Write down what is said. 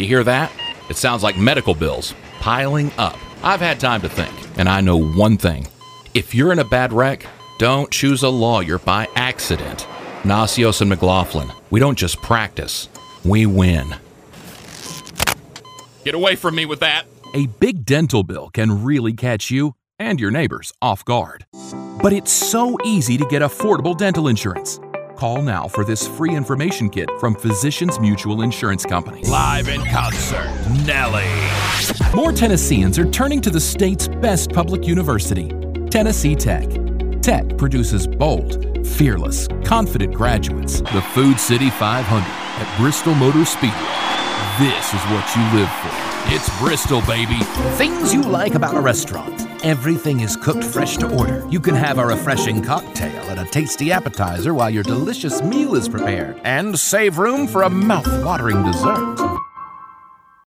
You hear that? It sounds like medical bills piling up. I've had time to think, and I know one thing. If you're in a bad wreck, don't choose a lawyer by accident. Nasios and McLaughlin, we don't just practice, we win. Get away from me with that. A big dental bill can really catch you and your neighbors off guard. But it's so easy to get affordable dental insurance. Call now for this free information kit from Physicians Mutual Insurance Company. Live in concert, Nelly. More Tennesseans are turning to the state's best public university, Tennessee Tech. Tech produces bold, fearless, confident graduates. The Food City 500 at Bristol Motor Speedway. This is what you live for. It's Bristol, baby. Things you like about a restaurant. Everything is cooked fresh to order. You can have a refreshing cocktail and a tasty appetizer while your delicious meal is prepared. And save room for a mouth-watering dessert.